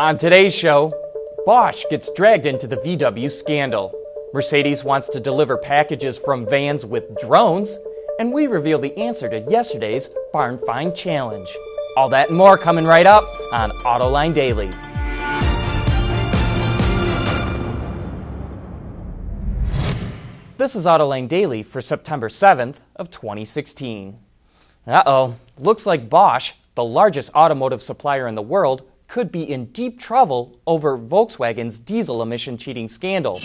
On today's show, Bosch gets dragged into the VW scandal. Mercedes wants to deliver packages from vans with drones, and we reveal the answer to yesterday's Barn Find Challenge. All that and more coming right up on Autoline Daily. This is Autoline Daily for September 7th of 2016. Uh-oh, looks like Bosch, the largest automotive supplier in the world, could be in deep trouble over Volkswagen's diesel emission cheating scandal.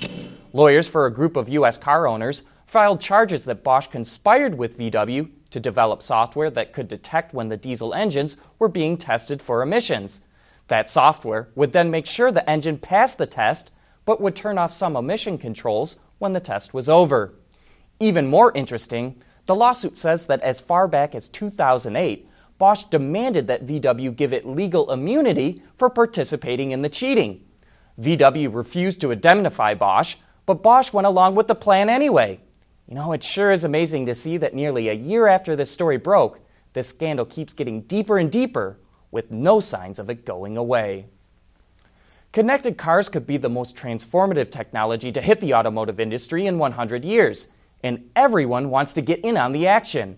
Lawyers for a group of U.S. car owners filed charges that Bosch conspired with VW to develop software that could detect when the diesel engines were being tested for emissions. That software would then make sure the engine passed the test, but would turn off some emission controls when the test was over. Even more interesting, the lawsuit says that as far back as 2008, Bosch demanded that VW give it legal immunity for participating in the cheating. VW refused to indemnify Bosch, but Bosch went along with the plan anyway. You know, it sure is amazing to see that nearly a year after this story broke, this scandal keeps getting deeper and deeper with no signs of it going away. Connected cars could be the most transformative technology to hit the automotive industry in 100 years, and everyone wants to get in on the action.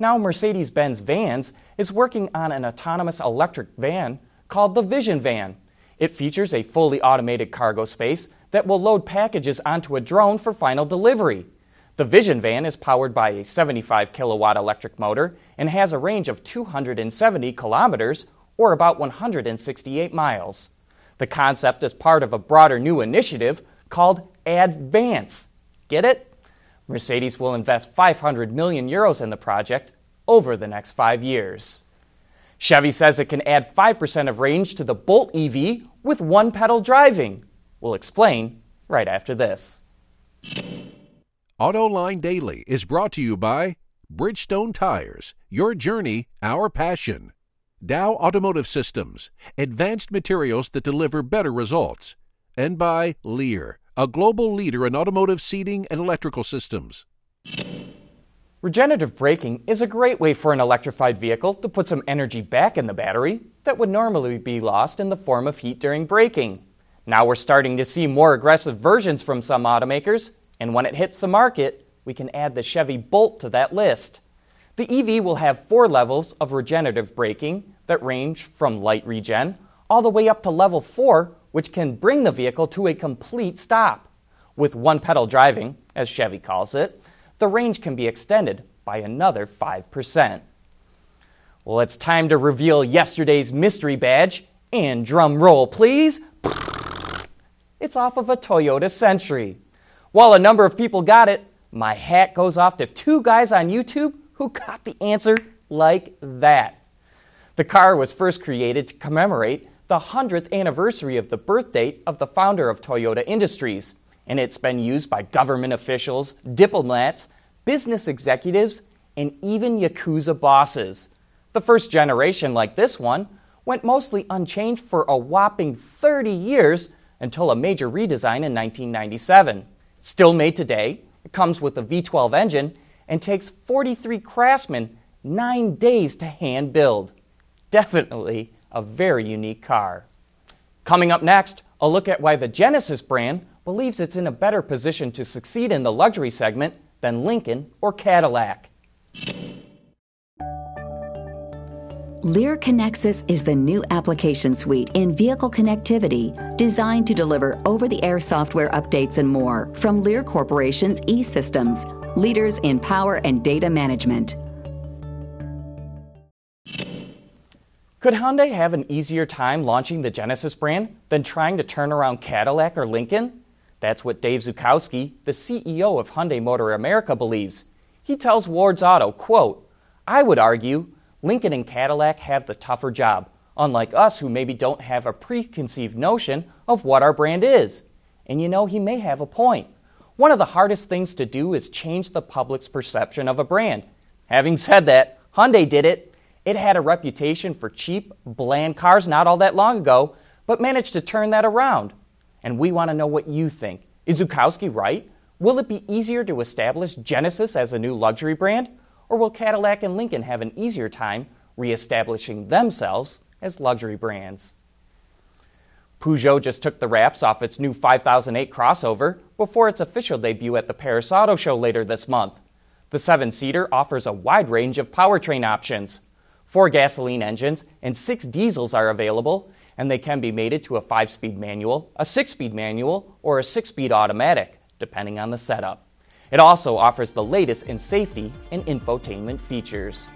Now, Mercedes Benz Vans is working on an autonomous electric van called the Vision Van. It features a fully automated cargo space that will load packages onto a drone for final delivery. The Vision Van is powered by a 75 kilowatt electric motor and has a range of 270 kilometers or about 168 miles. The concept is part of a broader new initiative called Advance. Get it? Mercedes will invest 500 million euros in the project over the next five years. Chevy says it can add 5% of range to the Bolt EV with one pedal driving. We'll explain right after this. AutoLine Daily is brought to you by Bridgestone Tires, your journey, our passion. Dow Automotive Systems, advanced materials that deliver better results. And by Lear a global leader in automotive seating and electrical systems. Regenerative braking is a great way for an electrified vehicle to put some energy back in the battery that would normally be lost in the form of heat during braking. Now we're starting to see more aggressive versions from some automakers, and when it hits the market, we can add the Chevy Bolt to that list. The EV will have four levels of regenerative braking that range from light regen all the way up to level 4, which can bring the vehicle to a complete stop. With one pedal driving, as Chevy calls it, the range can be extended by another 5%. Well, it's time to reveal yesterday's mystery badge, and drum roll, please. It's off of a Toyota Century. While a number of people got it, my hat goes off to two guys on YouTube who got the answer like that. The car was first created to commemorate the 100th anniversary of the birth date of the founder of Toyota Industries, and it's been used by government officials, diplomats, business executives, and even Yakuza bosses. The first generation, like this one, went mostly unchanged for a whopping 30 years until a major redesign in 1997. Still made today, it comes with a V12 engine and takes 43 craftsmen nine days to hand build. Definitely a very unique car. Coming up next, a look at why the Genesis brand believes it's in a better position to succeed in the luxury segment than Lincoln or Cadillac. Lear Connexus is the new application suite in vehicle connectivity designed to deliver over the air software updates and more from Lear Corporation's e systems, leaders in power and data management. Could Hyundai have an easier time launching the Genesis brand than trying to turn around Cadillac or Lincoln? That's what Dave Zuchowski, the CEO of Hyundai Motor America, believes. He tells Ward's Auto, quote, I would argue Lincoln and Cadillac have the tougher job, unlike us who maybe don't have a preconceived notion of what our brand is. And you know, he may have a point. One of the hardest things to do is change the public's perception of a brand. Having said that, Hyundai did it it had a reputation for cheap, bland cars not all that long ago, but managed to turn that around. And we want to know what you think. Is Zuchowski right? Will it be easier to establish Genesis as a new luxury brand? Or will Cadillac and Lincoln have an easier time reestablishing themselves as luxury brands? Peugeot just took the wraps off its new 5008 crossover before its official debut at the Paris Auto Show later this month. The seven seater offers a wide range of powertrain options. Four gasoline engines and six diesels are available, and they can be mated to a five speed manual, a six speed manual, or a six speed automatic, depending on the setup. It also offers the latest in safety and infotainment features.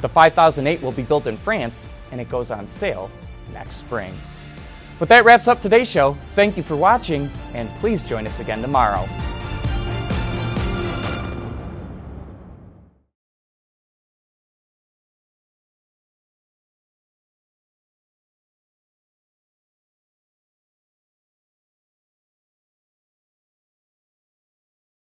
The 5008 will be built in France, and it goes on sale next spring. But that wraps up today's show. Thank you for watching, and please join us again tomorrow.